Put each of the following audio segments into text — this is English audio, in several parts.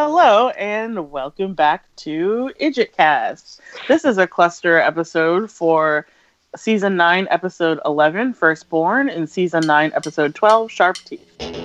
Hello and welcome back to IdjitCast. This is a cluster episode for season 9, episode 11, Firstborn, and season 9, episode 12, Sharp Teeth.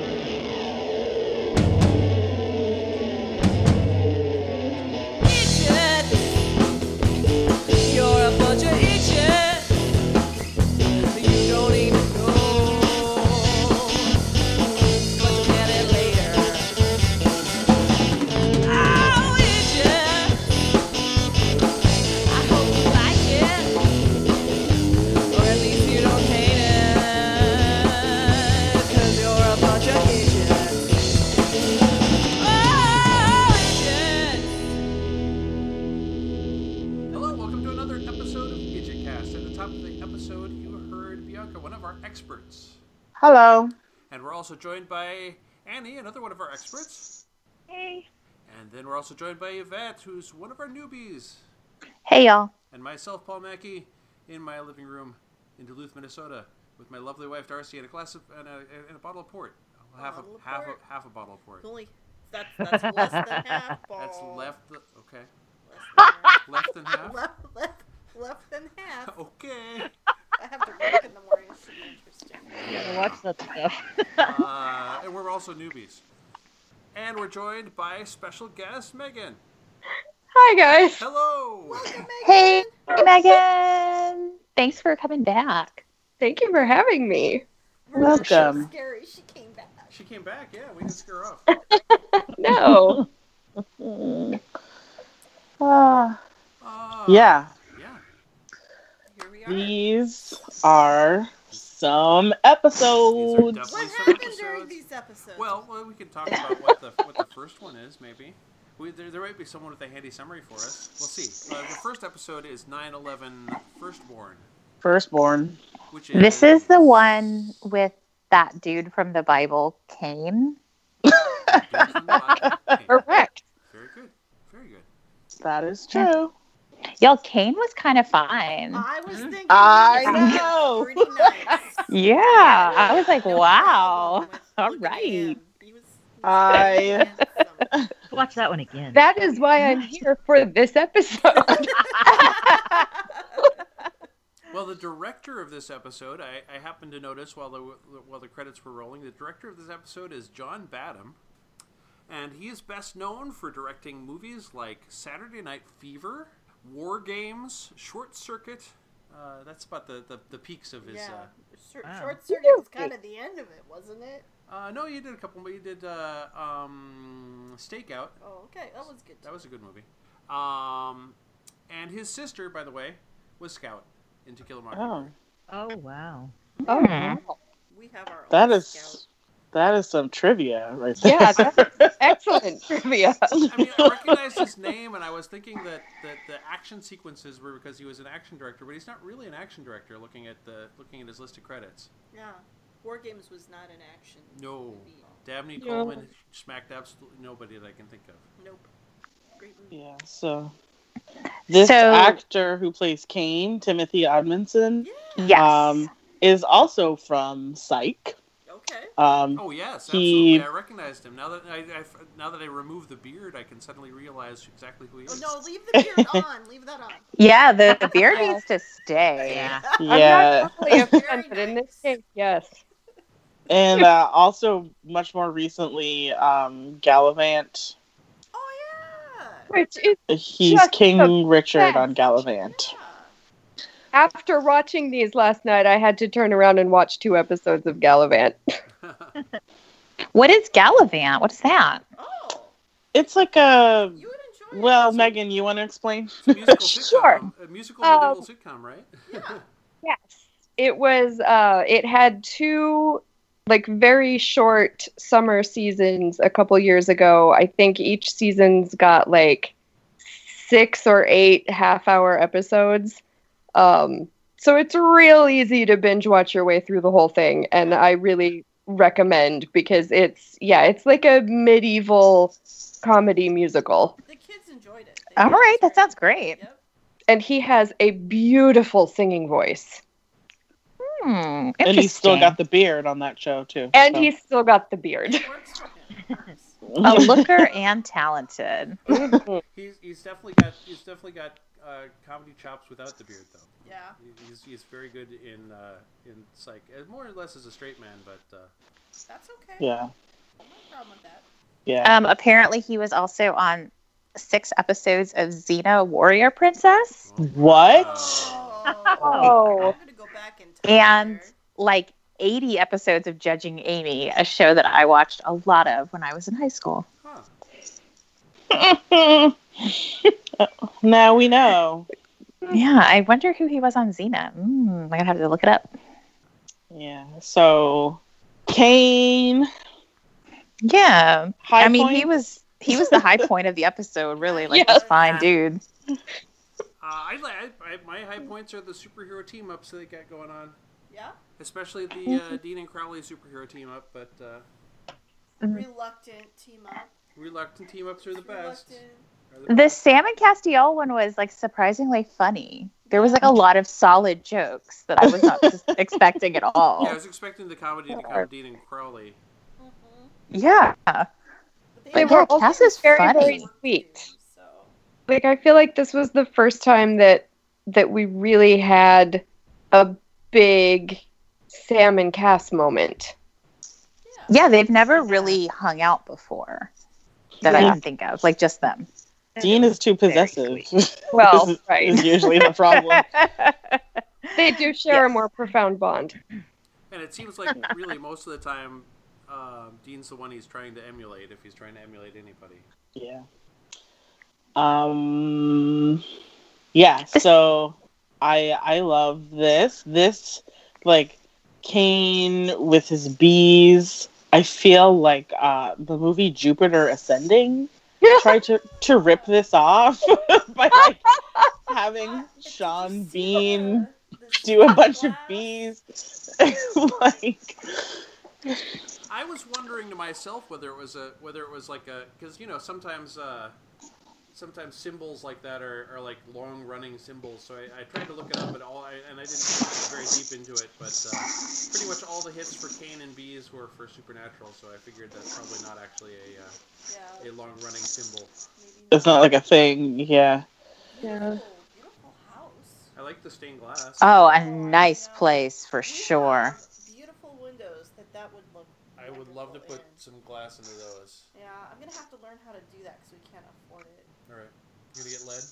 Hello. And we're also joined by Annie, another one of our experts. Hey. And then we're also joined by Yvette, who's one of our newbies. Hey, y'all. And myself, Paul Mackey, in my living room in Duluth, Minnesota, with my lovely wife Darcy and a glass of and a, and a bottle of port. Half Bottle a of half a half a bottle of port. Only that's that's less than half. Paul. That's left. The, okay, Less than half. left than half. left, left, left than half. Okay. I have to work in the morning. It should be interesting. Gotta watch that stuff. Uh, and we're also newbies. And we're joined by special guest Megan. Hi, guys. Hello. Welcome, Megan. Hey, Megan. Thanks for coming back. Thank you for having me. We're so Welcome. scary. She came back. She came back. Yeah, we didn't scare her off. No. Ah, Uh, yeah, Yeah. Here we are. These are some These are episodes. what some happened during these episodes? Well, well, we can talk about what the what the first one is. Maybe we, there, there might be someone with a handy summary for us. We'll see. Uh, the first episode is 9/11 Firstborn, Firstborn. which is This is the one with that dude from the Bible, Cain. Dude from the Bible. Okay, Correct. Very good. Very good. That is true. Y'all, Cain was kind of fine. I was mm. thinking. I was know. Nice. Yeah, I was like, wow. problem with All looking at right. him. He was. I- Watch that one again. That is why I'm here for this episode. Well, the director of this episode, I, I happened to notice while the while the credits were rolling, the director of this episode is John Badham, and he is best known for directing movies like Saturday Night Fever, War Games, Short Circuit. Uh, that's about the, the, the peaks of his. yeah. Short, Wow. short circuit was kind of the end of it, wasn't it? Uh, uh, no, you did a couple. But you did uh, um, Stakeout. Oh, okay. That was good. That was a good movie. Um, and his sister, by the way, was Scout in To Kill a Oh, Mockingbird. Oh wow. oh, wow. We have our. that own is scout. That is some trivia right there. Yeah, that's excellent trivia. I mean, I recognized his name, and I was thinking that, that the action sequences were because he was an action director, but he's not really an action director. Looking at the looking at his list of credits, Yeah. War Games was not an action. no, movie. Dabney Yeah. Coleman smacked absolutely nobody that I can think of. Nope. Great movie. Yeah, so this So- actor who plays Cain, Timothy Omundson, Yeah. Yes. um, is also from Psych. Okay. Um, Oh yes, He- absolutely. I recognized him now that I, I now that I removed the beard, I can suddenly realize exactly who he Oh is. no, leave the beard on. Leave that on. yeah, the, the beard needs to stay. Yeah. yeah, I'm not totally a Very fan, but in this case, yes. and uh, also much more recently, um, Galavant. Oh yeah. Which is He's King the Richard on best. Galavant. Yeah. After watching these last night, I had to turn around and watch two episodes of Galavant. What is Galavant? What is that? Oh, It's like a you would enjoy it. well, Megan, you want to explain? It's a musical sitcom, Sure. a musical Um, sitcom, right? Yeah. Yes. It was uh it had two like very short summer seasons a couple years ago. I think each season's got like 6 or 8 half-hour episodes. Um so it's real easy to binge watch your way through the whole thing and I really recommend because it's yeah, it's like a medieval comedy musical. The kids enjoyed it. They All thought right, was that sounds great. Yep. And he has a beautiful singing voice. Hmm, And he's still got the beard on that show too. And so. he's still got the beard. It works for him. It works. A looker and talented. He's he's definitely got he's definitely got uh, comedy chops without the beard though. Yeah. He's, he's very good in uh, in psych, more or less as a straight man, but uh, That's okay. Yeah. No problem with that. Yeah. Um, apparently, he was also on six episodes of Xena Warrior Princess, what? Oh. Oh. I'm gonna go back in time and there. like 80 episodes of Judging Amy, a show that I watched a lot of when I was in high school. huh. now we know. Yeah, I wonder who he was on Xena. Mm, I'm gonna have to look it up. Yeah. So, Cain. Yeah, High I mean, point? he was he was the high point of the episode. Really, like Yes. this fine dude. Uh, I, I, I my high points are the superhero team ups that they got going on, Yeah. especially the uh, Dean and Crowley superhero team up. But uh, Reluctant team up. reluctant team ups are the best. Are the The best. Sam and Castiel one was like surprisingly funny. There was like a lot of solid jokes that I was not expecting at all. Yeah, I was expecting the comedy to come Dean and Crowley. Mhm. Yeah. But They have were all Cass is very, funny. very sweet. So Like I feel like this was the first time that that we really had a big Sam and Cass moment. yeah. Yeah, they've never really hung out before that I can think of. Like just them. Dean is too possessive. Well, This is- right. is usually the problem. They do share a more profound bond. And it seems like really most of the time, um, Dean's the one he's trying to emulate if he's trying to emulate anybody. Yeah. Um. Yeah. So I I love this. This like Cain with his bees. I feel like uh, the movie Jupiter Ascending tried to to rip this off by like having Sean Bean do a bunch of bees. like I was wondering to myself whether it was a whether it was like a because you know sometimes uh, sometimes symbols like that are, are like long running symbols. So I, I tried to look it up, but all I, and I didn't get very deep into it. But uh, pretty much all the hits for Cain and Bees were for Supernatural. So I figured that's probably not actually a uh, Yeah. a long running symbol. It's not like a thing. Yeah. Yeah. Beautiful, beautiful house. I like the stained glass. Oh, a nice place for We sure. Beautiful windows that that would look. I would love to put in. some glass into those. Yeah, I'm gonna have to learn how to do that because we can't afford it. All right, you're gonna get lead.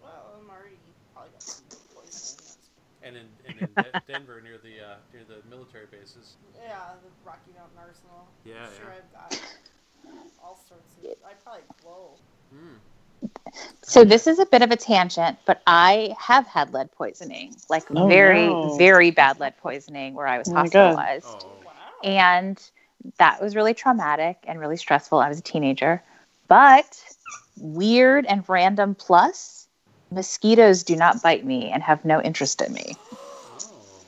Well, I'm already probably got some poison. And in, and in De- Denver, near the uh, near the military bases. Yeah, the Rocky Mountain Arsenal. Yeah, I'm sure yeah. I've got all sorts of. I'd probably glow. Hmm. So this is a bit of a tangent, but I have had lead poisoning, like Oh, very, no. very bad lead poisoning, where I was Oh hospitalized. Oh. Wow. and that was really traumatic and really stressful. I was a teenager, but weird and random plus mosquitoes do not bite me and have no interest in me.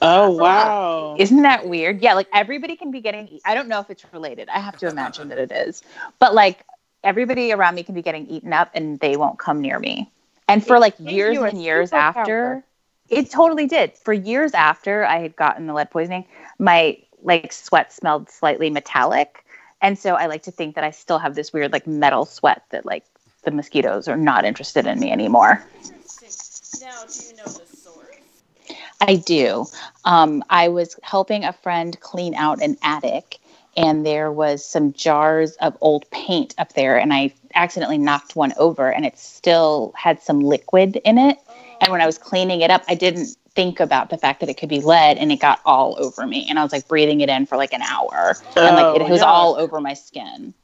Oh wow. Isn't that weird? Yeah, like everybody can be getting I don't know if it's related. I have to imagine that it is. But like everybody around me can be getting eaten up and they won't come near me. And for It like years and years superpower. after, it totally did. For years after I had gotten the lead poisoning, my like sweat smelled slightly metallic. And so I like to think that I still have this weird like metal sweat that like the mosquitoes are not interested in me anymore. Interesting. Now, do you know the source? I do. Um, I was helping a friend clean out an attic, and there was some jars of old paint up there, and I accidentally knocked one over, and it still had some liquid in it. And when I was cleaning it up, I didn't think about the fact that it could be lead, and it got all over me, and I was like breathing it in for like an hour, and like it, Oh, was yuck. all over my skin.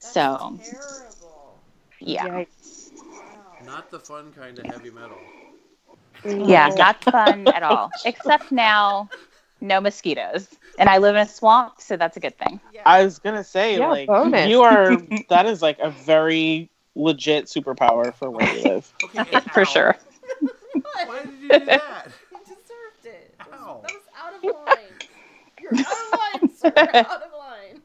That's So terrible. Yeah, Wow. Not the fun kind of heavy metal. Mm-hmm. yeah, not fun at all. Except now, no mosquitoes, and I live in a swamp, so that's a good thing. I was gonna say, Yeah, like, bonus. you are. that is like a very legit superpower for where you live. Okay, and For ow. sure. Why did you do that? You deserved it. That was, Ow. that was out of line. You're out of line, sir. Out of line.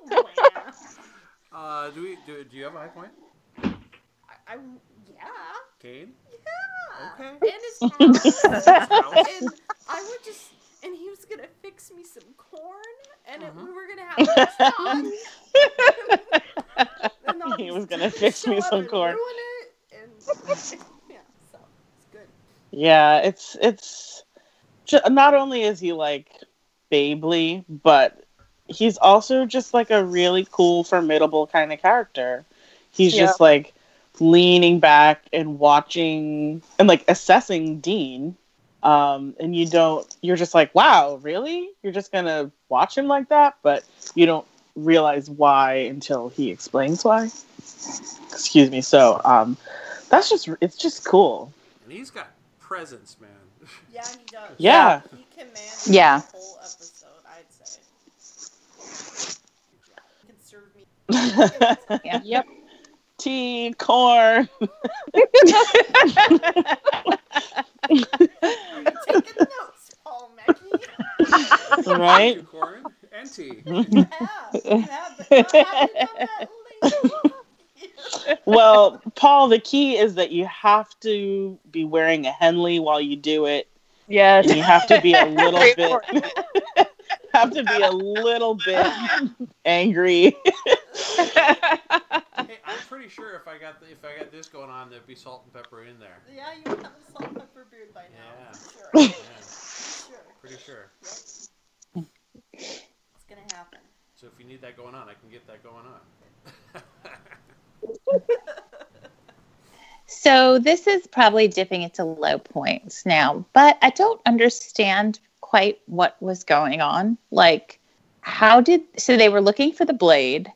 Wow. Uh, do we do? Do you have a high point, I, I, yeah. Cain? Yeah. Okay. And his house. House? and I would just, and he was gonna fix fix me some corn, and it, Mhm. we were gonna have a and He was gonna fix me up some and corn. ruin it, and yeah, so it's good. Yeah, it's it's ju- not only is he like Babely, but he's also just like a really cool, formidable kind of character. He's Yeah. just like leaning back and watching and like assessing Dean. Um, and you don't, you're just like, wow, really? You're just gonna watch him like that? But you don't realize why until he explains why. Excuse me. So, um, that's just, it's just cool. And he's got presence, man. Yeah, he does. Yeah. He commanded Yeah. the whole episode, I'd say. He can serve me. Yeah. Yep. tea, corn. Are you taking notes, Paul Mackey? right? Corn and tea. Yeah, yeah, but not having done that lately. Well, Paul, the key is that you have to be wearing a Henley while you do it. Yes. And you have to be a little bit have to be a little bit angry. Hey, I'm pretty sure if I got the, if I got this going on, there'd be salt and pepper in there. Yeah, you would have a salt and pepper beard by now. Yeah. Sure. Yeah, sure. pretty sure. It's gonna happen. So if you need that going on, I can get that going on. So this is probably dipping into low points now, but I don't understand quite what was going on. Like, how did so they were looking for the blade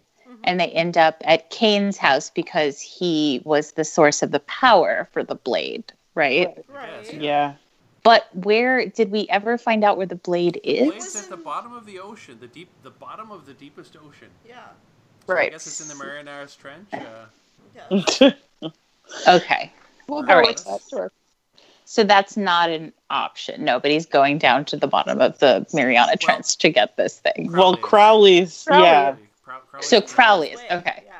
and they end up at Cain's house because he was the source of the power for the blade, right? Right. Yes, yeah. But where did we ever find out where the blade is? Blade's at the bottom of the ocean, the deep, the bottom of the deepest ocean. Yeah. So I guess it's in the Marianas Trench. Uh, Yeah. Okay. We'll go right. with that. Sure. So that's not an option. Nobody's going down to the bottom of the Mariana Trench to get this thing. Well, Crowley's. Crowley's, Crowley. yeah. Crow- Crowley's So the- Crowley is okay. Yeah.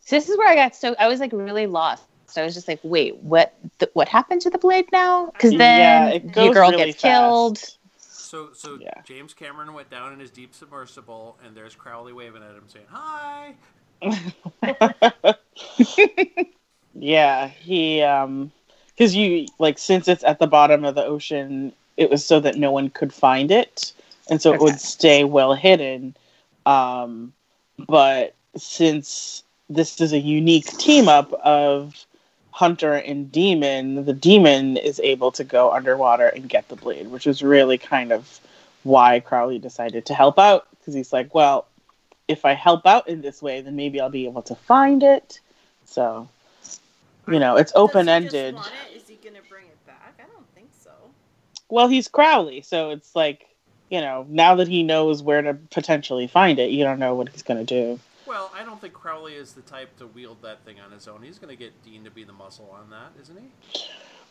So this is where I got so I was like really lost. So I was just like, wait, what? Th- what happened to the blade now? Because then it the girl really gets killed. So, so Yeah. James Cameron went down in his deep submersible, and there's Crowley waving at him, saying "Hi." yeah, he um cuz you like since it's at the bottom of the ocean, it was so that no one could find it and so it would stay well hidden. Um but since this is a unique team up of hunter and demon, the demon is able to go underwater and get the blade, which is really kind of why Crowley decided to help out because he's like, well, if I help out in this way, then maybe I'll be able to find it. So, you know, it's open ended. Does he just want it? Is he gonna bring it back? I don't think so. Well, he's Crowley, so it's like, you know, now that he knows where to potentially find it, you don't know what he's going to do. Well, I don't think Crowley is the type to wield that thing on his own. He's going to get Dean to be the muscle on that, isn't he?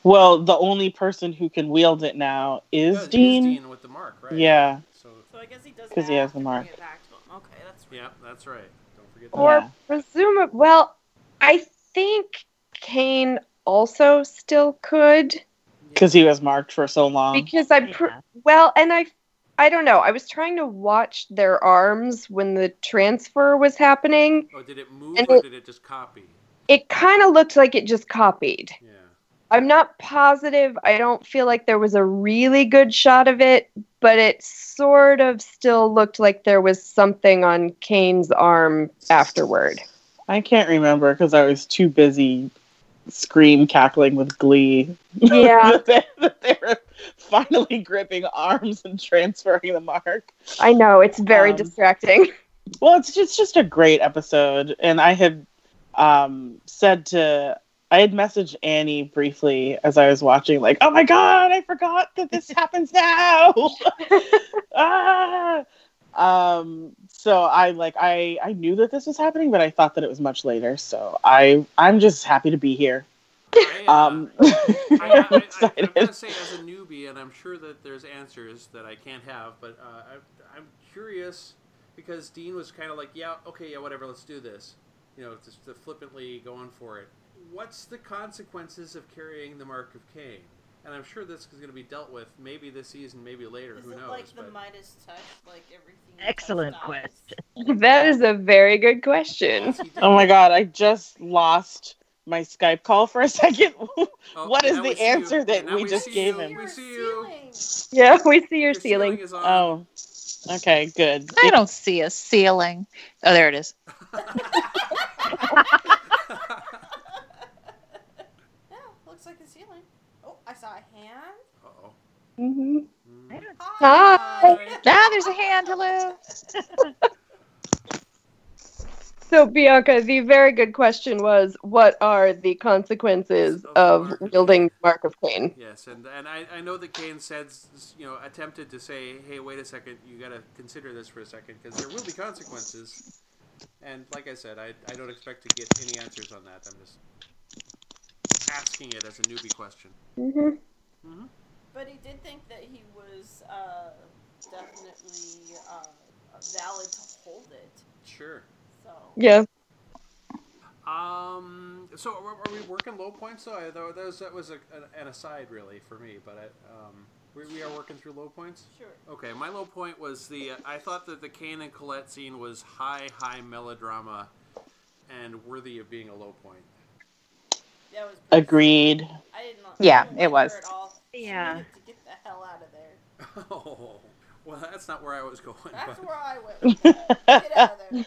Well, the only person who can wield it now is Yeah, Dean. Dean with the mark, right? Yeah. So, So I guess he does because he has the mark. bring it back to him. Okay, that's right. yeah, that's right. Don't forget that. Or Yeah. presumably, well, I think Cain also still could Because he was marked for so long. because I pr- Yeah. well, and I I don't know. I was trying to watch their arms when the transfer was happening. Oh, did it move And or it- did it just copy? It kind of looked like it just copied. Yeah. I'm not positive. I don't feel like there was a really good shot of it, but it sort of still looked like there was something on Cain's arm afterward. I can't remember because I was too busy scream cackling with glee. Yeah, that, they, that they were finally gripping arms and transferring the mark. I know. It's very Um, distracting. Well, it's just, just a great episode, and I had um, said to I had messaged Annie briefly as I was watching, like, "Oh my god, I forgot that this happens now!" ah! Um, so I like I I knew that this was happening, but I thought that it was much later. So I I'm just happy to be here. I, uh, Um, I, I, I'm I, I'm going to say, as a newbie, and I'm sure that there's answers that I can't have, but uh, I, I'm curious because Dean was kind of like, yeah, okay, yeah, whatever, let's do this. You know, just flippantly going for it. What's the consequences of carrying the mark of Cain? And I'm sure this is going to be dealt with maybe this season, maybe later. Is Who it knows? like the but- Midas touch, like everything? Excellent dies? question. That is a very good question. Yes, he did. Oh my god, I just lost my Skype call for a second. Oh, what is the see you. answer that Now we just see gave you. him? We see you. Yeah, we see your Your ceiling. is on. Oh, okay, good. I don't see a ceiling. Oh, there it is. Yeah, looks like a ceiling. Oh, I saw a hand. Uh-oh. hmm Mm. I don't Hi. Ah, there's a hand. Hello. So, Bianca, the very good question was what are the consequences Of the of mark wielding the Mark of Cain? Yes, and and I, I know that Cain said, you know, attempted to say, hey, wait a second, you got to consider this for a second because there will be consequences. And like I said, I, I don't expect to get any answers on that. I'm just asking it as a newbie question. hmm hmm But he did think that he was uh, definitely uh, valid to hold it. Sure. So Yeah. Um. So are, are we working low points though? Though that was that was a, an aside really for me, but I, um, we, we are working through low points. sure. Okay, my low point was the. Uh, I thought that the Cain and Colette scene was high, high melodrama, and worthy of being a low point. That was pretty Agreed. I didn't. Yeah, didn't it was. all. Yeah. needed to get the hell out of there. Oh, well, that's not where I was going. That's but- where I went. With that. Get out of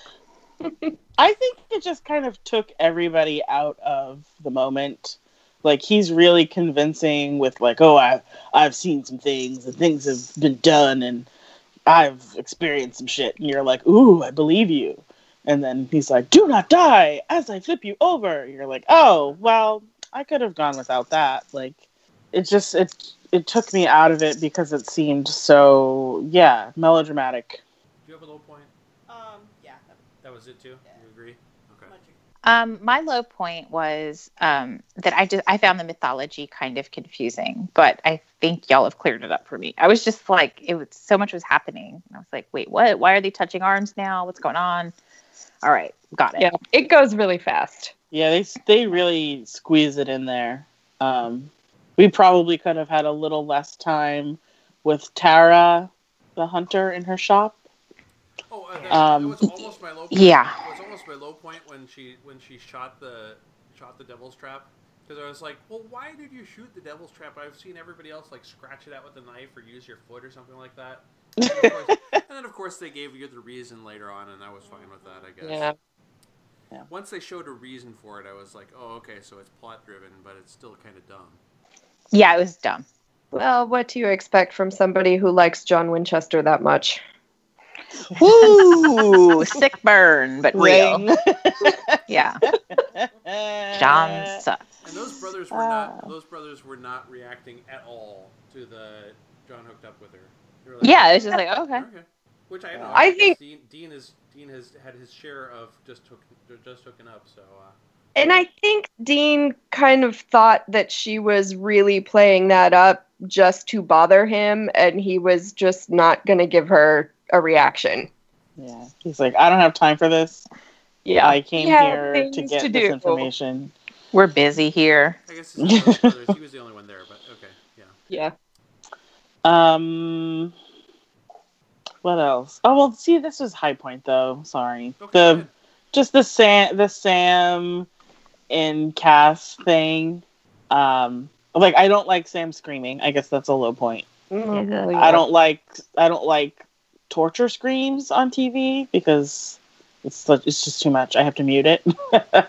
there. I think it just kind of took everybody out of the moment. Like he's really convincing with like, oh, I I've seen some things and things have been done and I've experienced some shit. And you're like, ooh, I believe you. And then he's like, do not die as I flip you over. You're like, oh, well, I could have gone without that. Like, it just it it took me out of it because it seemed so yeah melodramatic. Do you have a low point? Um. Yeah. That was it too. Yeah. You agree? Okay. Um, my low point was um, that I just I found the mythology kind of confusing, but I think y'all have cleared it up for me. I was just like, it was so much was happening, and I was like, wait, what? Why are they touching arms now? What's going on? All right, got it. Yeah. It goes really fast. Yeah, they they really squeeze it in there. Um, we probably could have had a little less time with Tara, the hunter, in her shop. Oh, uh, that, Um, that was almost my low. point. Yeah. It was almost my low point when she when she shot the shot the devil's trap because I was like, well, why did you shoot the devil's trap? I've seen everybody else like scratch it out with a knife or use your foot or something like that. And, of course, and then of course they gave you the reason later on, and I was fine with that. I guess. Yeah. Once they showed a reason for it, I was like, oh, okay, so it's plot driven, but it's still kind of dumb. Yeah, it was dumb. Well, what do you expect from somebody who likes John Winchester that much? Woo! Sick burn, but real. Yeah, John sucks. And those brothers were not Ah. those brothers were not reacting at all to the John hooked up with her. They were Yeah, it's just like, okay. Okay. Which I, Yeah. I guess think- Dean, Dean is Dean has had his share of just hook, just hooking up. So uh, And I think Dean kind of thought that she was really playing that up just to bother him, and he was just not going to give her a reaction. Yeah, he's like, I don't have time for this. Yeah. I came He here to get to this do. information. We're busy here. I guess it's one of those brothers. He was the only one there, but okay, yeah. Yeah. Um, what else? Oh well, see, this was high point though. Sorry, Okay, the ahead. just the Sam, the Sam and Cass thing. Um, like I don't like Sam screaming. I guess that's a low point. Mhm. I don't like I don't like torture screams on TV because it's such, it's just too much. I have to mute it. but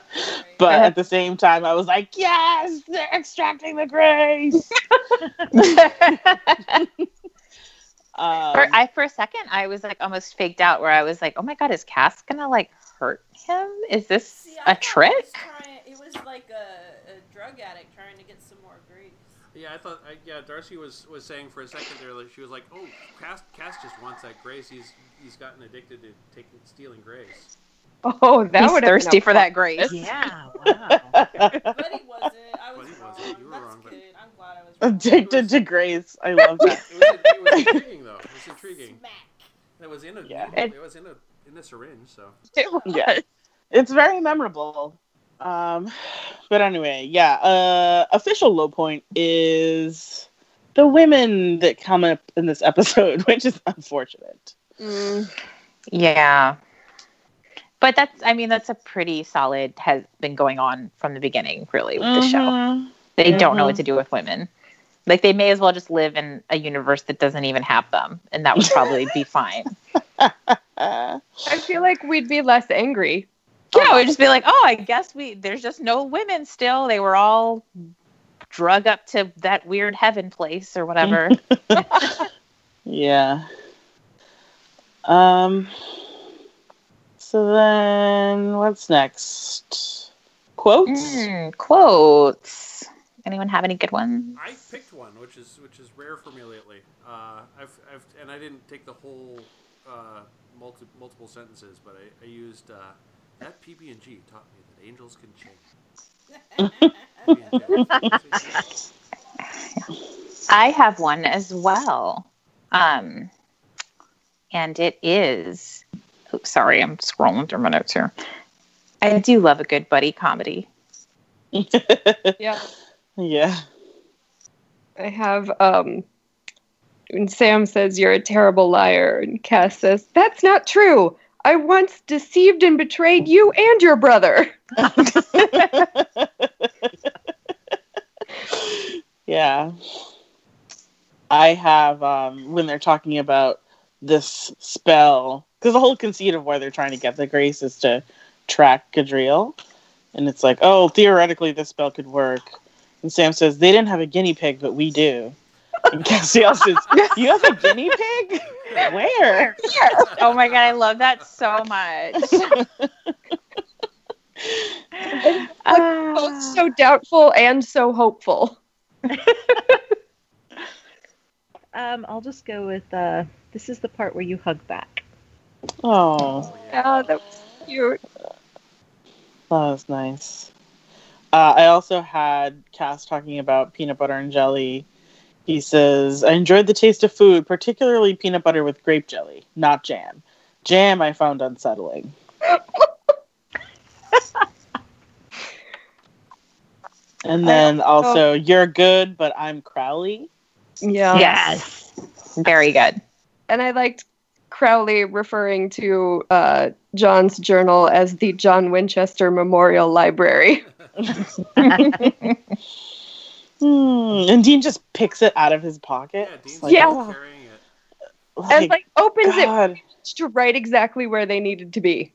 at the same time, I was like, yes, they're extracting the grace. um, For, I for a second, I was like almost faked out, where I was like, "Oh my god, is Cass gonna like hurt him? Is this See, I a thought trick?" It was, trying, it was like a, a drug addict trying to get some more grace. Yeah, I thought. I, yeah, Darcy was, was saying for a second there, like she was like, "Oh, Cass, Cass just wants that grace. He's he's gotten addicted to taking stealing grace." Oh, that He's would thirsty for that grace. Yeah, wow. But he wasn't. I was But he wrong. wasn't. You were That's wrong, but- good. I'm glad I was wrong. Addicted to grace. I love that. It was, it was intriguing though. It was intriguing. Smack. It was in a Yeah. it was in a in a syringe. So yeah, it's very memorable. Um, but anyway, yeah. Uh, official low point is the women that come up in this episode, which is unfortunate. Mm. Yeah. But that's, I mean, that's a pretty solid, has been going on from the beginning, really, with the show. Mhm. They don't know what to do with women. Like, they may as well just live in a universe that doesn't even have them, and that would probably be fine. I feel like we'd be less angry. Yeah, we'd just be like, oh, I guess we, there's just no women still. They were all drug up to that weird heaven place or whatever. yeah. Um. So then, what's next? Quotes. Mm, quotes. Anyone have any good ones? I picked one, which is which is rare for me lately. Uh, I've, I've and I didn't take the whole uh, multi, multiple sentences, but I, I used uh, that PB and G taught me that angels can change. I have one as well. Um, and it is. Oh, sorry, I'm scrolling through my notes here. I do love a good buddy comedy. Yeah. yeah. I have um when Sam says you're a terrible liar and Cass says, That's not true. I once deceived and betrayed you and your brother. yeah. I have um when they're talking about this spell because the whole conceit of why they're trying to get the grace is to track Gadriel. And it's like, oh, theoretically this spell could work. And Sam says, they didn't have a guinea pig, but we do. And Cassiel says, you have a guinea pig? Where? oh my god, I love that so much. Ah. Both so doubtful and so hopeful. Um, I'll just go with uh, this is the part where you hug back. Oh, Yeah, that was cute. that was nice. Uh, I also had Cass talking about peanut butter and jelly. He says, I enjoyed the taste of food, particularly peanut butter with grape jelly, not jam. Jam I found unsettling. and then also, you're good, but I'm Crowley. Yeah. yes. Very good. And I liked Crowley referring to uh, John's journal as the John Winchester Memorial Library. Hmm. And Dean just picks it out of his pocket. Yeah, Dean's Like, Yeah. oh, carrying it. and like opens God. it to right exactly where they needed to be.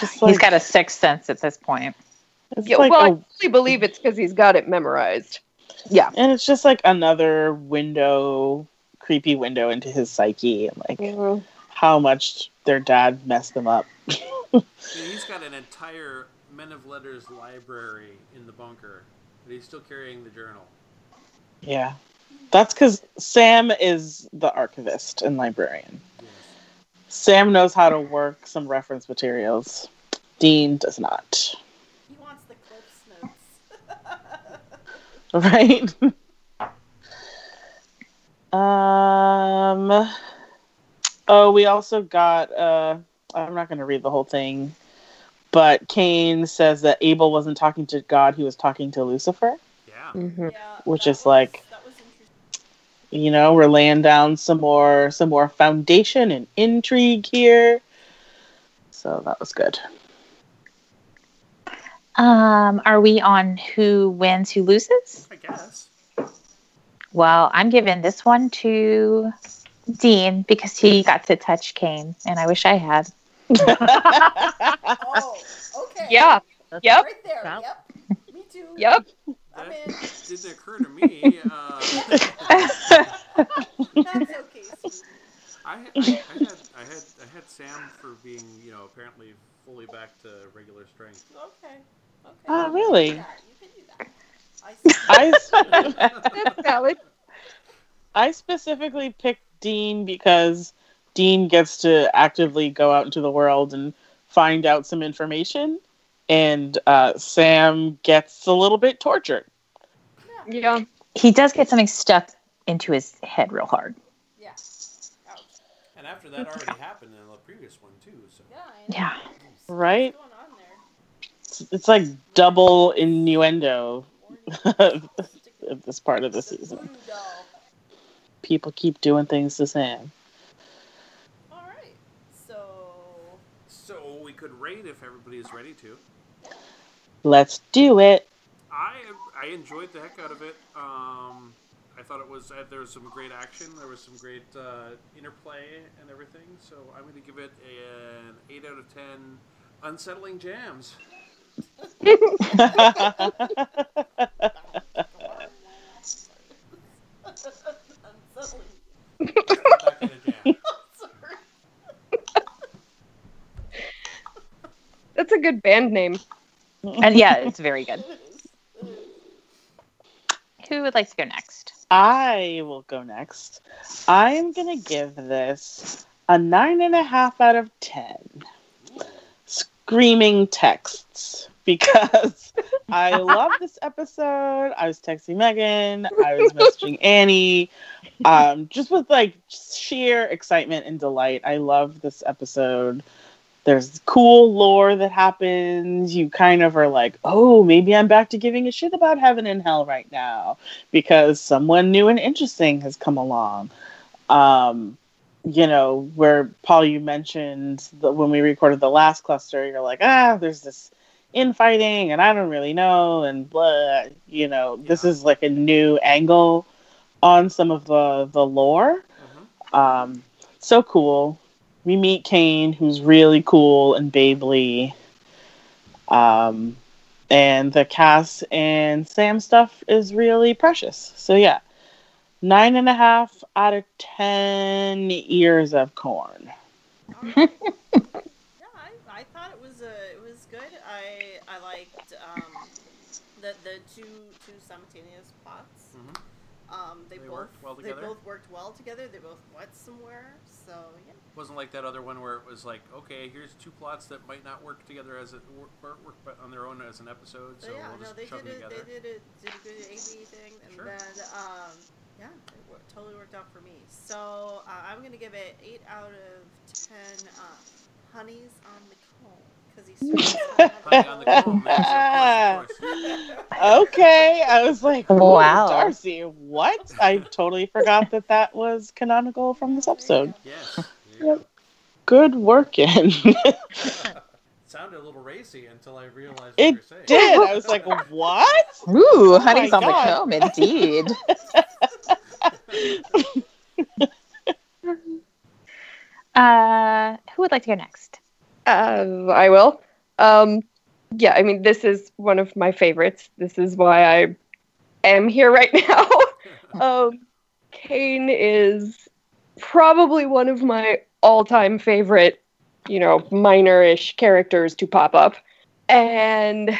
Just He's like- got a sixth sense at this point. Yeah, like well, I a- really believe it's because he's got it memorized. Yeah. and it's just like another window, creepy window into his psyche, and like how much their dad messed them up. Yeah, he's got an entire Men of Letters library in the bunker, but he's still carrying the journal. Yeah, that's because Sam is the archivist and librarian. Yes. Sam knows how to work some reference materials. Dean does not. He wants the Cliffs notes. Right? um. Oh, we also got. Uh, I'm not going to read the whole thing, but Cain says that Abel wasn't talking to God; he was talking to Lucifer. Yeah. Mhm. yeah, Which that is was- like- that was interesting. You know, we're laying down some more, some more foundation and intrigue here. So that was good. Um, are we on who wins, who loses? I guess. Well, I'm giving this one to Dean because he got to touch Cain, and I wish I had. Oh, okay. Yeah. Yep. Right there. Wow. Yep. Me too. Yep. I'm That in. didn't occur to me. Uh, That's okay. sweet. I, I, I had I had I had Sam for being you know apparently fully back to regular strength. Okay. Okay. Oh, You can really? You can do that. I. I That's valid. I specifically picked Dean because Dean gets to actively go out into the world and find out some information, and uh, Sam gets a little bit tortured. Yeah. he does get something stuck into his head real hard. Yeah. Ouch. And after that already happened in the previous one too. So Yeah. Yeah. Right? What's going on there? it's, it's like double innuendo of this part of the season. People keep doing things to Sam. All right. So So we could rate if everybody is ready to. Let's do it. I I enjoyed the heck out of it. Um, I thought it was uh, there was some great action. There was some great uh, interplay and everything. So I'm going to give it an eight out of ten. Unsettling jams. unsettling. Back in a jam. Sorry. That's a good band name. And yeah, it's very good. It is. It is. Who would like to go next? I will go next. I'm gonna give this a nine and a half out of ten. Screaming texts because I love this episode. I was texting Megan. I was messaging Annie. Um, just with like sheer excitement and delight. I love this episode. There's cool lore that happens. You kind of are like, oh, maybe I'm back to giving a shit about heaven and hell right now because someone new and interesting has come along. Um, you know, where Paul, you mentioned that when we recorded the last cluster, you're like, ah, there's this infighting, and I don't really know, and blah. You know, this is like a new angle on some of the the lore. Mhm. Um, so cool. We meet Cain, who's really cool and babely. Um, and the Cass and Sam stuff is really precious. So yeah, nine and a half out of ten ears of corn. All right. yeah, I, I thought it was uh, it was good. I I liked um, the the two two simultaneous plots. Mhm. Um, they, They both worked well they both worked well together. They both went somewhere. So yeah. Wasn't like that other one where it was like, okay, here's two plots that might not work together as a work, work, work but on their own as an episode, so But yeah, we'll no, just they shove did them it. together. They did it. Did a good AB thing, and Sure. then um, yeah, it wor- totally worked out for me. So uh, I'm gonna give it eight out of ten. Uh, honeys on the comb because he's Honey on the comb. Yes, of course, of course. Okay, I was like, Wow. Darcy, what? I totally forgot that that was canonical from this episode. Yes. There you go. Good working. sounded a little racy until I realized what It you were saying. did. I was like, what? Ooh, Oh honey's my on the comb, indeed. uh, who would like to go next? Uh, I will. Um, yeah, I mean, this is one of my favorites. This is why I am here right now. um, Cain is probably one of my all-time favorite, you know, minor-ish characters to pop up, and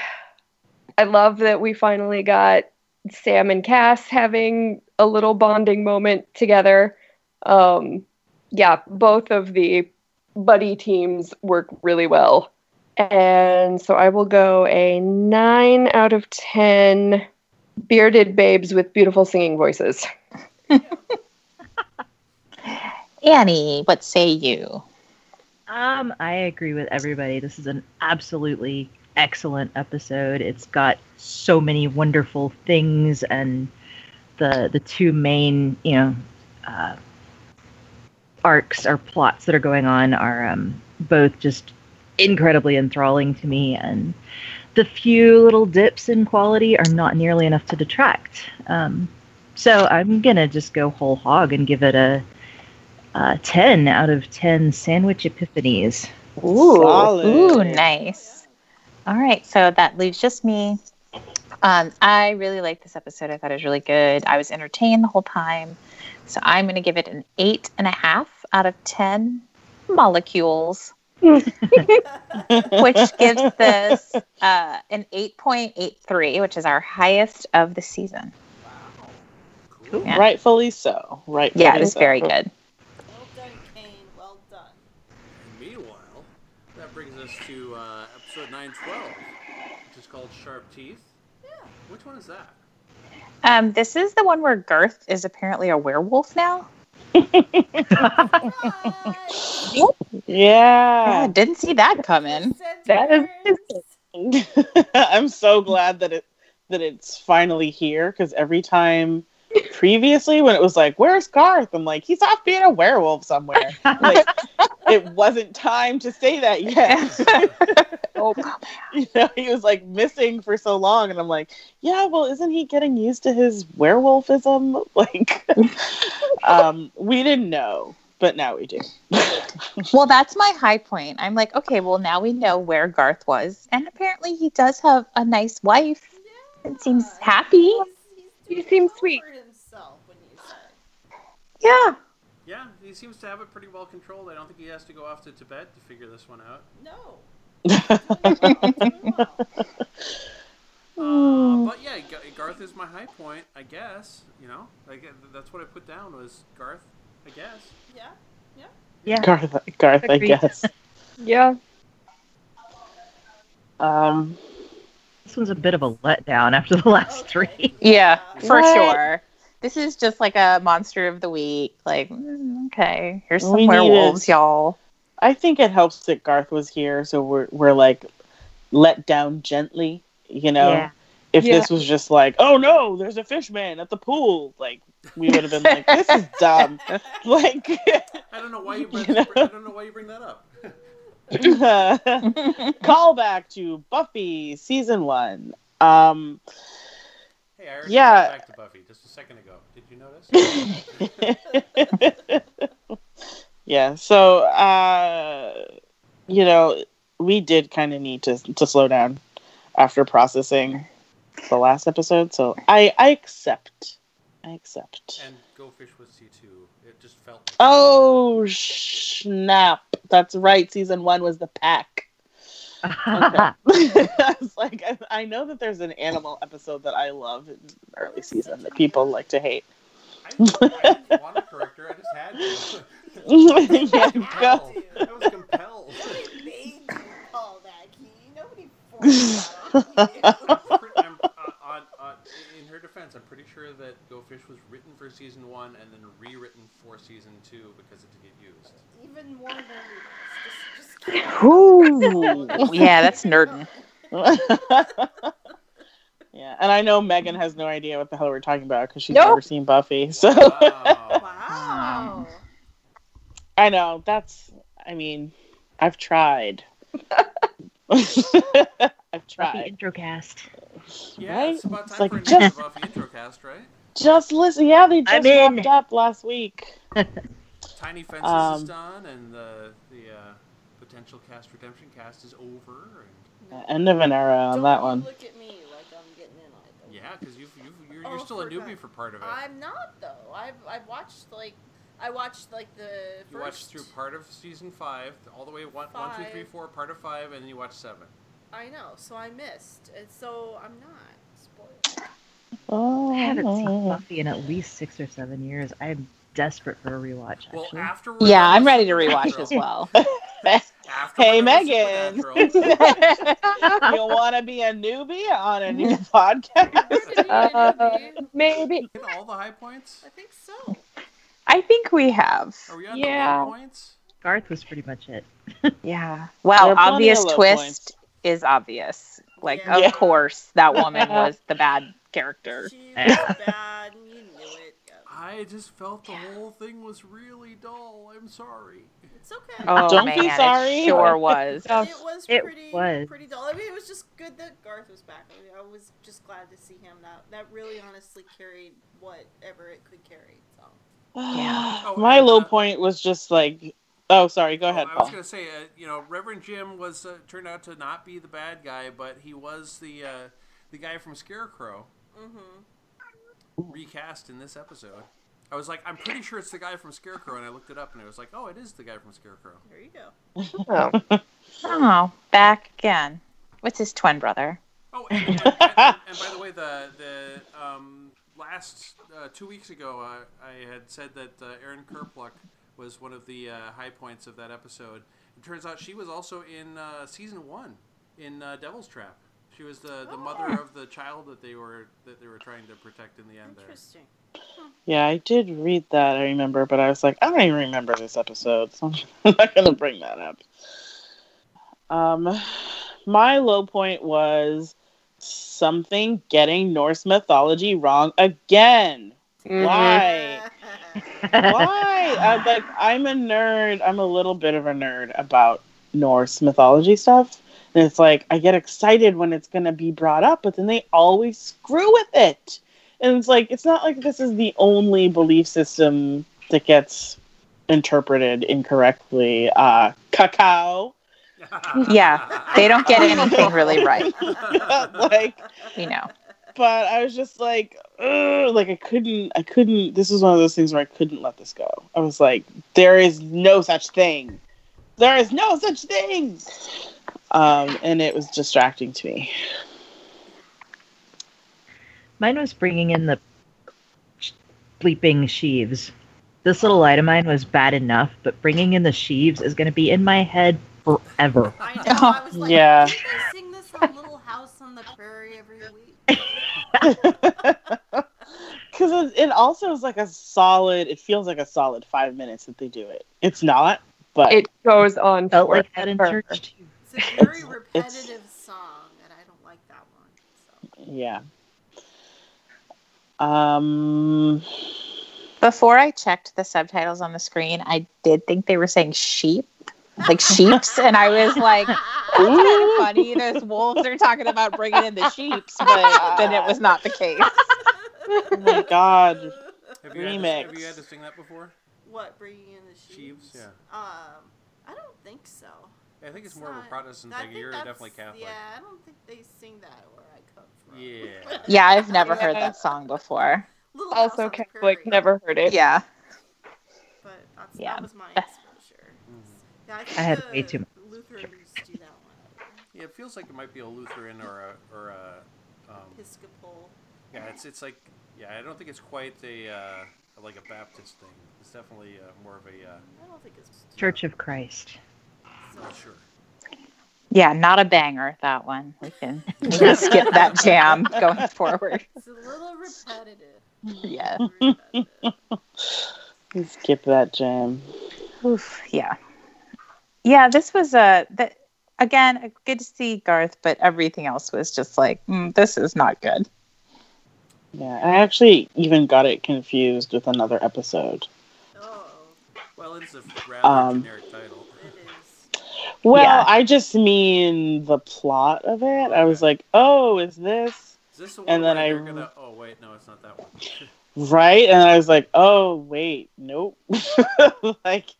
I love that we finally got Sam and Cass having a little bonding moment together. Um, yeah, both of the buddy teams work really well. And so I will go a 9 out of 10 bearded babes with beautiful singing voices. Annie, what say you? Um, I agree with everybody. This is an absolutely excellent episode. It's got so many wonderful things, and the the two main, you know, uh, arcs or plots that are going on are um, both just incredibly enthralling to me, and the few little dips in quality are not nearly enough to detract. Um, so I'm gonna just go whole hog and give it a uh, 10 out of 10 sandwich epiphanies. Ooh, Solid. ooh, nice. All right, so that leaves just me. Um, I really liked this episode. I thought it was really good. I was entertained the whole time. So I'm going to give it an eight and a half out of 10 molecules, which gives this uh, an 8.83, which is our highest of the season. Cool. Yeah. Rightfully so. Rightfully Yeah, it was so. very good. Well done, Cain. Well done. Meanwhile, that brings us to uh, episode 912, which is called Sharp Teeth. Yeah. Which one is that? Um, this is the one where Garth is apparently a werewolf now. Yeah. Yeah, didn't see that coming. That is- Sentence. I'm so glad that it that it's finally here because every time previously when it was like, "Where's Garth?" I'm like, "He's off being a werewolf somewhere." like it wasn't time to say that yet. oh, you know, he was like missing for so long, and I'm like, "Yeah, well, isn't he getting used to his werewolfism?" Like, um, we didn't know, but now we do. well, that's my high point. I'm like, okay, well, now we know where Garth was, and apparently he does have a nice wife. It seems happy. He's, he's He seems sweet. for himself, when you say. Yeah. Yeah, he seems to have it pretty well controlled. I don't think he has to go off to Tibet to figure this one out. No. Well, well. Uh, but yeah, Garth is my high point, I guess. You know, like that's what I put down was Garth, I guess. Yeah. Yeah. yeah. Garth, Garth, I guess. Yeah. Um, This one's a bit of a letdown after the last three. Yeah, for What? sure. This is just like a monster of the week. Like, mm, okay, here's some We werewolves, needed- y'all. I think it helps that Garth was here, so we're we're like let down gently. You know, Yeah. if Yeah. this was just like, oh no, there's a fish man at the pool, like we would have been like, this is dumb. like, I don't know why you. Bring, You know? I don't know why you bring that up. call back to Buffy season one. Um, Hey, I already Yeah. back to Buffy just a second ago. Did you notice? yeah, so uh, you know, we did kind of need to to slow down after processing the last episode, so I I accept. I accept. and Go Fish was C two. It just felt. Like Oh snap! That's right. Season one was the pack. Okay. I was like, I, I know that there's an animal episode that I love in early season that people like to hate. I, I want to correct. I just had to. yeah, go. I was compelled. Nobody made you call that key. Nobody forced that on you. Pre- I'm, uh, on, on, in her defense, I'm pretty sure that Go Fish was written for season one and then rewritten for season two because it didn't get used. Even more nerdy. Just, just keep Ooh, yeah, that's nerding. yeah, and I know Megan has no idea what the hell we're talking about because she's Nope. never seen Buffy. So Wow. Wow. I know that's. I mean, I've tried. I've Buffy tried. intro cast. Yeah, Right? it's about It's time like for just- Buffy intro cast, right? Just listen. Yeah, they I'm just in. wrapped up last week. Tiny Fences Um, is done, and the the uh, potential cast redemption cast is over. And uh, End of an era on Don't that you one. look at me like I'm getting in on it. yeah, because you've, you've, you're, you're Oh, still a newbie God. for part of it. I'm not though. I've I've watched like I watched like the you watched through part of season five, all the way one, one, two, three, Five. four, part of five, and then you watched seven. I know, so I missed, and so I'm not spoiled. Oh, I haven't seen Buffy in at least six or seven years. I'm desperate for a rewatch. Well, Actually. after we're Yeah, I'm ready to rewatch as well. After Hey, we're done with Megan. You want to be a newbie on a new podcast? Uh, maybe. hit all the high points. I think so. I think we have. Are we on Yeah. the low points? Garth was pretty much it. Yeah. There Well, are obvious twist points. is obvious. Like, Yeah. of Yeah. course, that woman was the bad character. She was Yeah. bad, and you knew it. Yeah. I just felt the whole thing was really dull. I'm sorry. It's okay. Oh Don't man, be sorry. it sure was. it was It pretty was. pretty dull. I mean, it was just good that Garth was back. I, mean, I was just glad to see him. That that really honestly carried whatever it could carry. So Yeah. Oh, My low uh, point was just like, oh, sorry, go ahead, Well, I was Paul. gonna say, uh, you know, Reverend Jim was uh, turned out to not be the bad guy, but he was the uh, the guy from Scarecrow mm-hmm. Recast in this episode. I was like, I'm pretty sure it's the guy from Scarecrow, and I looked it up, and it was like, oh, it is the guy from Scarecrow. there you go. Oh. Oh, back again. What's his twin brother? Oh, and, and, and, and, and by the way, the the um, last uh, two weeks ago, uh, I had said that uh, Erin Karpluk was one of the uh, high points of that episode. It turns out she was also in uh, season one in uh, Devil's Trap. She was the, the mother of the child that they were that they were trying to protect in the end. There. Interesting. Yeah, I did read that, I remember, but I was like, I don't even remember this episode, so I'm not going to bring that up. Um, my low point was something getting Norse mythology wrong again. Mhm. Why? Why? I'm like, I'm a nerd. I'm a little bit of a nerd about Norse mythology stuff. And it's like, I get excited when it's going to be brought up, but then they always screw with it. And it's like, it's not like this is the only belief system that gets interpreted incorrectly. Uh, cacao. Yeah, they don't get anything really right. like, You know. but I was just like, Ugh, like I couldn't, I couldn't. This was one of those things where I couldn't let this go. I was like, there is no such thing. There is no such thing. Um, and it was distracting to me. Mine was bringing in the sh- bleeping sheaves. This little light of mine was bad enough, but bringing in the sheaves is going to be in my head forever. I know. I was like, Yeah. didn't they sing this on Little House on the Prairie every week? Because it, it also is like a solid. It feels like a solid five minutes that they do it. It's not, but It goes on Felt like that in church too. It's a very It's- repetitive song, and I don't like that one. So. yeah. Um. Before I checked the subtitles on the screen, I did think they were saying sheep, like sheeps, and I was like, that's kind of funny. Those wolves are talking about bringing in the sheeps, but then it was not the case. Oh my god. Have you, had to, Remix. have you had to sing that before? What bringing in the sheeps? Sheaves, yeah. Um, I don't think so. I think it's more of a Protestant thing. You're definitely Catholic. Yeah, I don't think they sing that where I come from. Yeah. Yeah, I've never heard that song before. Little Also Catholic, Prairie, never heard it. Yeah. But that's, Yeah. that was my exposure. Yeah, I, think I had way too much. Lutherans do that one. Yeah, it feels like it might be a Lutheran or a or a. Um, Episcopal. yeah, it's it's like yeah. I don't think it's quite a uh, like a Baptist thing. It's definitely uh, more of a. Uh, I don't think it's Church of Christ. So, sure. Yeah, not a banger, that one. We can, we can skip that jam going forward. it's a little repetitive. Yeah. Repetitive. Skip that jam. Oof, yeah. Yeah, this was a that again good to see Garth, but everything else was just like mm, this is not good. Yeah, I actually even got it confused with another episode. Oh, Well, it's a rather Um, generic title. It is. Well, Yeah. I just mean the plot of it. I was like, oh, is this Is this the one and then where I- gonna? Oh wait, no, it's not that one. right? And I was like, oh, wait, nope. like,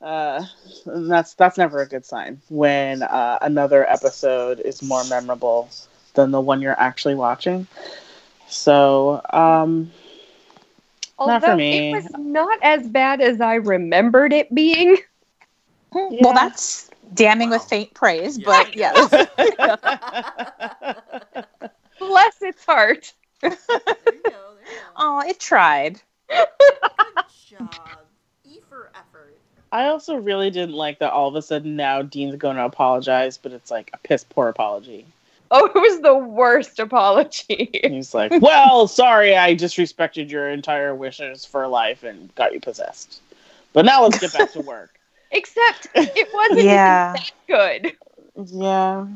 uh, that's that's never a good sign when uh, another episode is more memorable than the one you're actually watching. So, um, Not for Although me. it was not as bad as I remembered it being. Mm-hmm. Yeah. Well, that's damning with faint praise, Yeah. but yes. Bless its heart. There you go. There you go. oh, it tried. Good job. E for effort. I also really didn't like that all of a sudden now Dean's going to apologize, but it's like a piss poor apology. Oh, it was the worst apology. He's like, "Well, sorry, I disrespected your entire wishes for life and got you possessed. But now let's get back to work." Except it wasn't Yeah. even that good. yeah,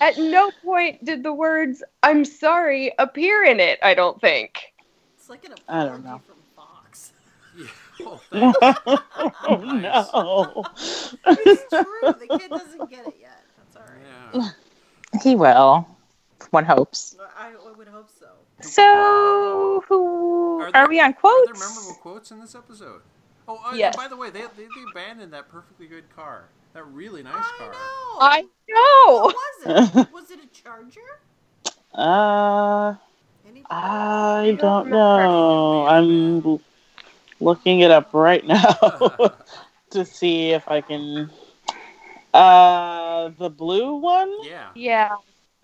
At no point did the words "I'm sorry" appear in it. I don't think. It's like an I apology don't know. from Fox. Yeah. Oh, thanks. oh no. It's true. The kid doesn't get it yet. That's all right. Yeah. He will. One hopes. I, I would hope so. So, who Are are, we on quotes? Are quotes? there memorable quotes in this episode? Oh, uh, Yes. by the way, they, they, they abandoned that perfectly good car. That really nice car I car. know. I know. What was it? Was it a Charger? Uh, Any I don't know. I'm looking it up right now to see if I can. Uh, the blue one. yeah. Yeah.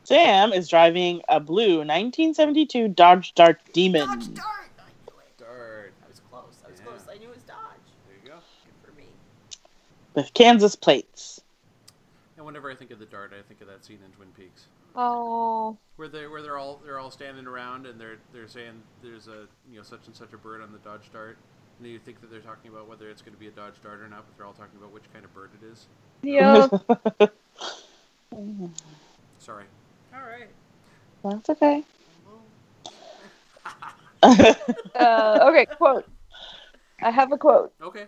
Sam is driving a blue 1972 Dodge Dart Demon. Dodge Dart. I knew it. Dart. I was close. I was Yeah. close. I knew it was Dodge. There you go. Good for me. With Kansas plates. And whenever I think of the Dart, I think of that scene in Twin Peaks. Oh. Where they where they're all they're all standing around and they're they're saying there's a you know such and such a bird on the Dodge Dart, and you think that they're talking about whether it's going to be a Dodge Dart or not, but they're all talking about which kind of bird it is. Yeah. Sorry. All right. Well that's okay. Uh, okay, quote. I have a quote. Okay.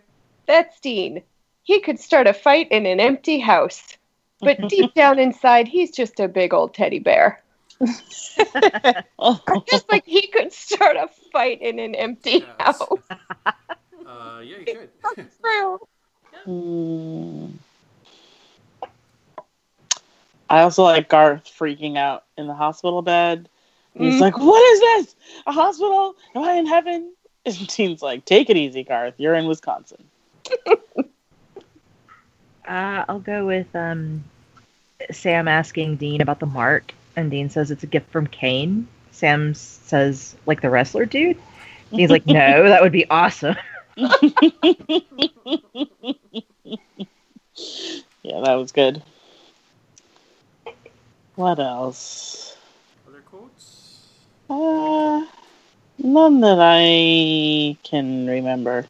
That's Dean. He could start a fight in an empty house, but deep down inside, he's just a big old teddy bear. Just like he could start a fight in an empty Yes. house. Uh, yeah, you could. True. Hmm. I also like Garth freaking out in the hospital bed. He's Mhm. like, "What is this? A hospital? Am I in heaven?" And Dean's like, "Take it easy, Garth. You're in Wisconsin." Uh, I'll go with um, Sam asking Dean about the mark, and Dean says it's a gift from Cain. Sam says, like the wrestler dude. Dean's like, no, that would be awesome. Yeah, that was good. What else? Other quotes? Uh, none that I can remember.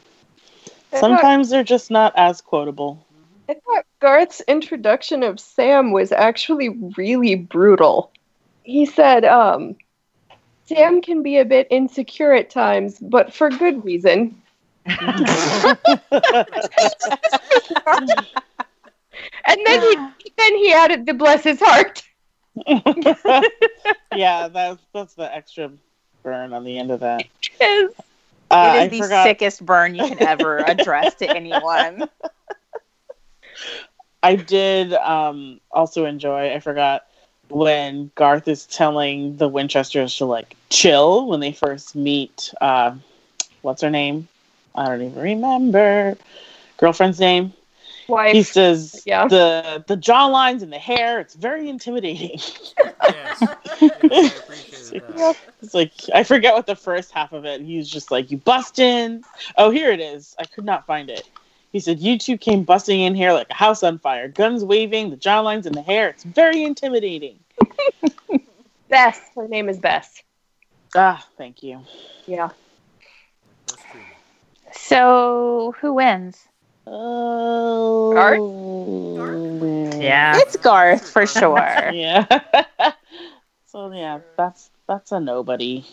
I thought- Sometimes they're just not as quotable. I thought Garth's introduction of Sam was actually really brutal. He said, um, Sam can be a bit insecure at times, but for good reason. And then he then he added the bless his heart. yeah, that's that's the extra burn on the end of that. It is, Uh, it I is the forgot. sickest burn you can ever address to anyone. I did um, also enjoy. I forgot when Garth is telling the Winchesters to like chill when they first meet. Uh, what's her name? I don't even remember. Girlfriend's name. Wife. He says Yeah. the the jaw lines and the hair. It's very intimidating. Yes. yes I appreciated that. It's like I forget what the first half of it. He's just like, "You bust in." Oh, here it is. I could not find it. He said, "You two came busting in here like a house on fire, guns waving, the jaw lines and the hair. It's very intimidating." Bess. Her name is Bess. Ah, thank you. Yeah. So, who wins? Oh, Yeah. It's Garth for sure. yeah. so yeah, that's that's a nobody.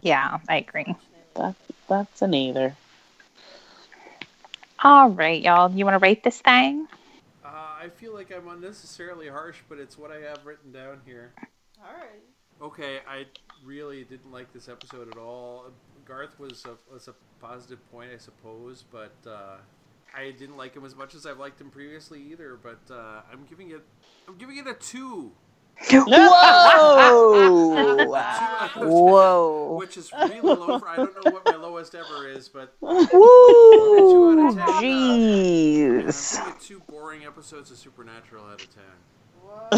Yeah, I agree. That's that's a neither. All right, y'all. You want to rate this thing? Uh, I feel like I'm unnecessarily harsh, but it's what I have written down here. All right. Okay, I really didn't like this episode at all. Garth was a, was a positive point, I suppose, but uh, I didn't like him as much as I've liked him previously either. But uh, I'm giving it I'm giving it a two. Whoa! Two ten, Whoa! Which is really low for I don't know what my lowest ever is, but Woo! Two out of ten, uh, and I'm Jeez! two boring episodes of Supernatural out of ten. Whoa.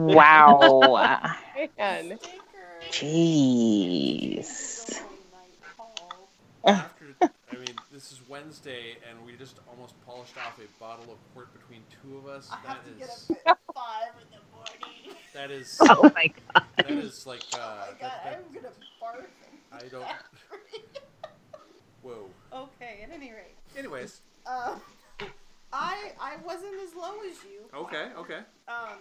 Wow! Man. Sticker. Jeez! Going night call. After I mean, this is Wednesday, and we just almost polished off a bottle of port between two of us. I That have to get is up at five in the morning. that is Oh my god. that is like uh, Oh my god, that, that, I'm gonna barf. I don't. Whoa. okay, at any rate, Anyways, um, I I wasn't as low as you. okay, okay. Um,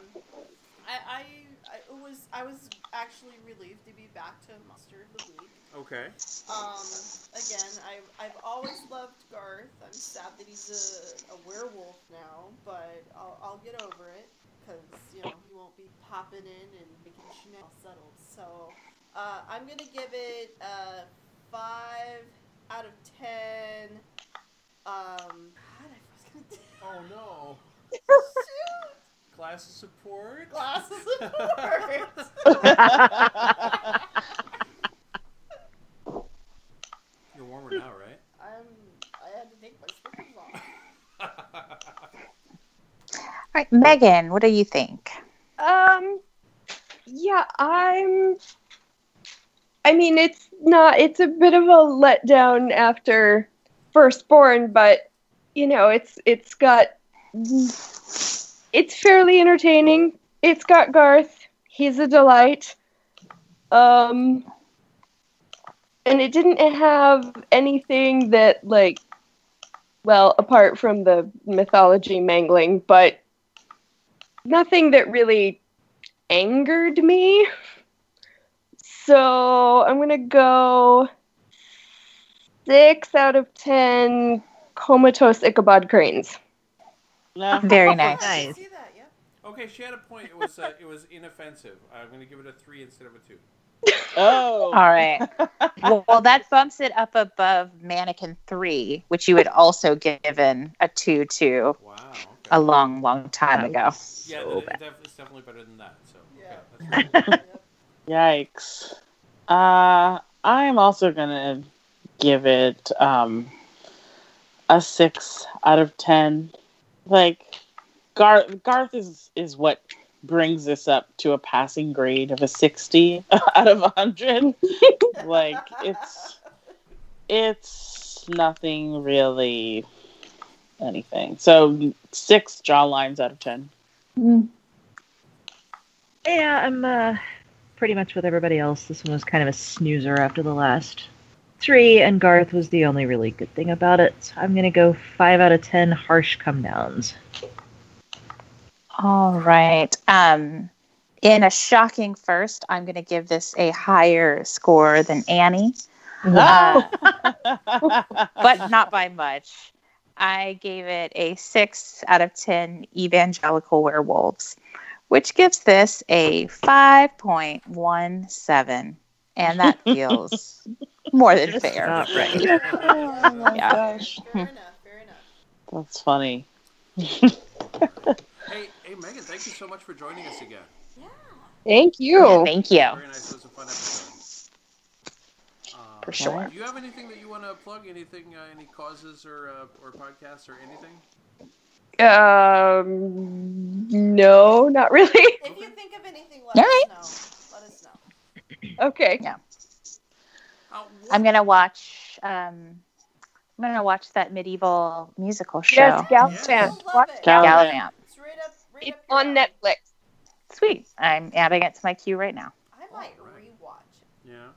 I, I I was I was actually relieved to be back to Monster of the Week. Okay. Um, again, I've, I've always loved Garth. I'm sad that he's a, a werewolf now, but I'll, I'll get over it because you know he won't be popping in and making Chanel settled. So uh, I'm gonna give it a five out of ten. Um, God, I was gonna Oh no. shoot Class of support. glasses of words. You're warmer now, right? I'm I had to take my slippers off. All right, Megan, what do you think? Um, yeah, I'm. I mean, it's not. It's a bit of a letdown after Firstborn, but you know, it's it's got. It's fairly entertaining. It's got Garth. He's a delight. Um, and it didn't have anything that like, well, apart from the mythology mangling, but nothing that really angered me. So I'm gonna go six out of ten comatose Ichabod cranes. No. Very nice. I Nice. see that, yep. Okay, she had a point. It was uh, it was inoffensive. I'm going to give it a three instead of a two. Oh. All right. well, well, that bumps it up above Mannequin 3, which you had also given a 2 to Wow. Okay. a long, long time ago. yeah, so that, it's definitely better than that. So Yeah. okay, that's Yikes. Uh, I'm also gonna give it um a six out of ten. Like Garth, Garth is is what brings this up to a passing grade of a sixty out of hundred. like it's it's nothing really anything. So six jaw lines out of ten. Yeah, I'm uh, pretty much with everybody else. This one was kind of a snoozer after the last three, and Garth was the only really good thing about it. So I'm gonna go five out of ten harsh come downs. All right. Um, in a shocking first, I'm going to give this a higher score than Annie, uh, but not by much. I gave it a six out of 10 evangelical werewolves, which gives this a 5.17. And that feels more than Just fair. about right. oh my Yeah. gosh. Fair enough, fair enough. That's funny. Hey, hey, Megan, thank you so much for joining us again. Yeah. Thank you. Thank you. Very nice. It was a fun episode. Uh, For sure. Do you have anything that you want to plug? Anything? Uh, any causes or uh, or podcasts or anything? Um, no, not really. If you think of anything, let All us right. know. Let us know. Okay. What- I'm gonna watch. Um, I'm gonna watch that medieval musical show. Yes, Yes. Galavant. We'll love Watch it. Gal- Galavant. It's right up, right It's up on alley. Netflix. Sweet. I'm adding it to my queue right now. I might Alright. rewatch it. Yeah.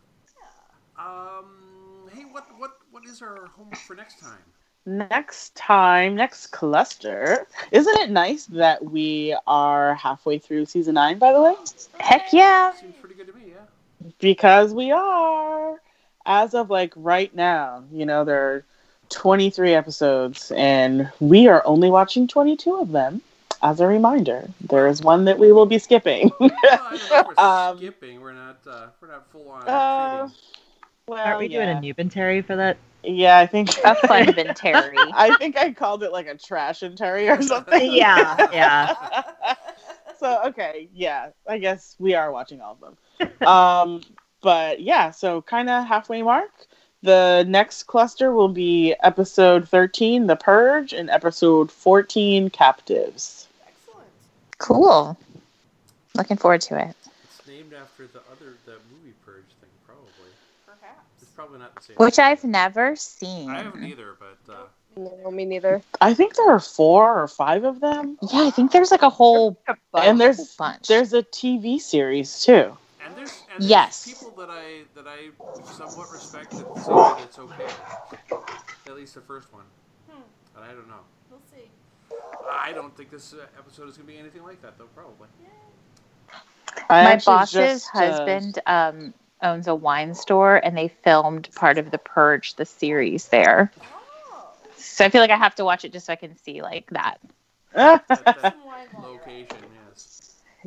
Yeah. Um. Hey, what what what is our homework for next time? Next time, next cluster. Isn't it nice that we are halfway through season nine, by the way? Heck yeah. Seems pretty good to me. Yeah. Because we are. As of like right now, you know, there are 23 episodes, and we are only watching 22 of them. As a reminder, there is one that we will be skipping. Well, I don't know if we're Um, skipping. We're not. Uh, we're not full on. Uh, well, Aren't we doing yeah. a Nubentary for that? Yeah, I think A fun Terry. I think I called it like a trash and Terry or something. Yeah, yeah. so okay, yeah, I guess we are watching all of them. um, but yeah, so kind of halfway mark. The next cluster will be episode thirteen, The Purge, and episode fourteen, Captives. Excellent. Cool. Looking forward to it. It's named after the other the movie Purge thing, probably. Perhaps. It's probably not the same. Which I've never seen. I haven't either, but uh, No, me neither. I think there are four or five of them, Yeah, I think there's like a whole and there's whole bunch. there's a TV series too. And there's and there's Yes. people that I that I somewhat respect that say that it's okay. At least the first one, Hmm. but I don't know. We'll see. I don't think this uh, episode is gonna be anything like that, though. Probably. I My boss's just, uh, husband um, owns a wine store, and they filmed part of The Purge, the series there. Oh. So I feel like I have to watch it just so I can see like that. That, that Some wine while you're at location, it.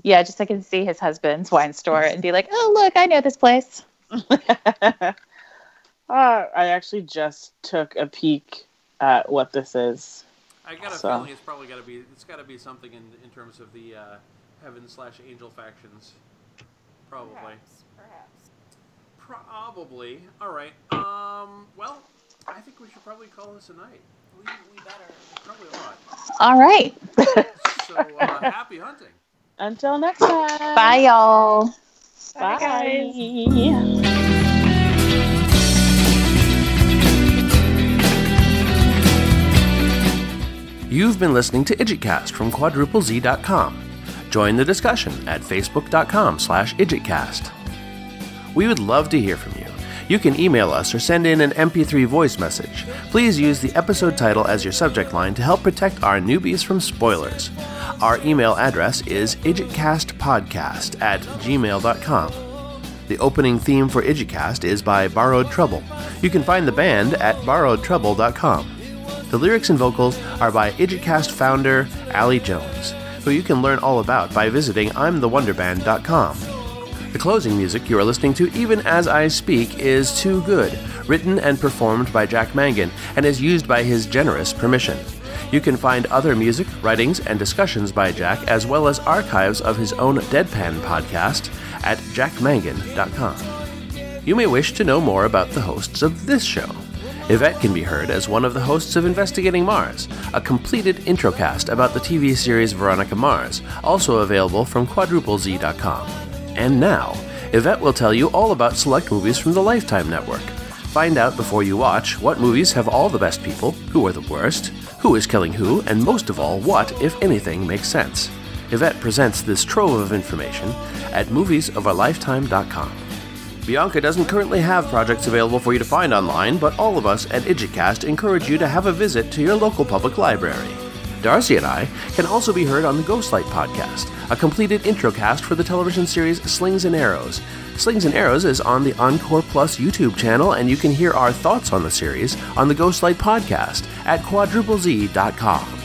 Yes. Yeah, just so I can see his husband's wine store and be like, oh look, I know this place. uh, I actually just took a peek at what this is. I got a So- feeling it's probably got to be it's got to be something in in terms of the uh, heaven slash angel factions. Probably. Perhaps. Perhaps. Probably. All right. Um. Well, I think we should probably call this a night. We, we better. Probably a lot. All right. So uh, happy hunting. Until next time. Bye, y'all. Bye. guys. You've been listening to IdjitCast from quadruplez.com. Join the discussion at facebook.com slash idjitcast. We would love to hear from you. You can email us or send in an MP3 voice message. Please use the episode title as your subject line to help protect our newbies from spoilers. Our email address is idjitcastpodcast at gmail.com. The opening theme for IdjitCast is by Borrowed Trouble. You can find the band at borrowedtrouble.com. The lyrics and vocals are by IdjitCast founder Ali Jones, who you can learn all about by visiting I'mTheWonderBand.com. The closing music you are listening to even as I speak is Too Good, written and performed by Jack Mangan, and is used by his generous permission. You can find other music, writings, and discussions by Jack, as well as archives of his own Deadpan podcast at jackmangan.com. You may wish to know more about the hosts of this show. Yvette can be heard as one of the hosts of Investigating Mars, a completed introcast about the TV series Veronica Mars, also available from quadruplez.com. And now, Yvette will tell you all about select movies from the Lifetime Network. Find out before you watch what movies have all the best people, who are the worst, who is killing who, and most of all, what, if anything, makes sense. Yvette presents this trove of information at moviesofarlifetime.com. Bianca doesn't currently have projects available for you to find online, but all of us at IdjitCast encourage you to have a visit to your local public library. Darcy and I can also be heard on the Ghostlight podcast, a completed introcast for the television series Slings and Arrows. Slings and Arrows is on the Encore Plus YouTube channel, and you can hear our thoughts on the series on the Ghostlight podcast at quadruplez.com.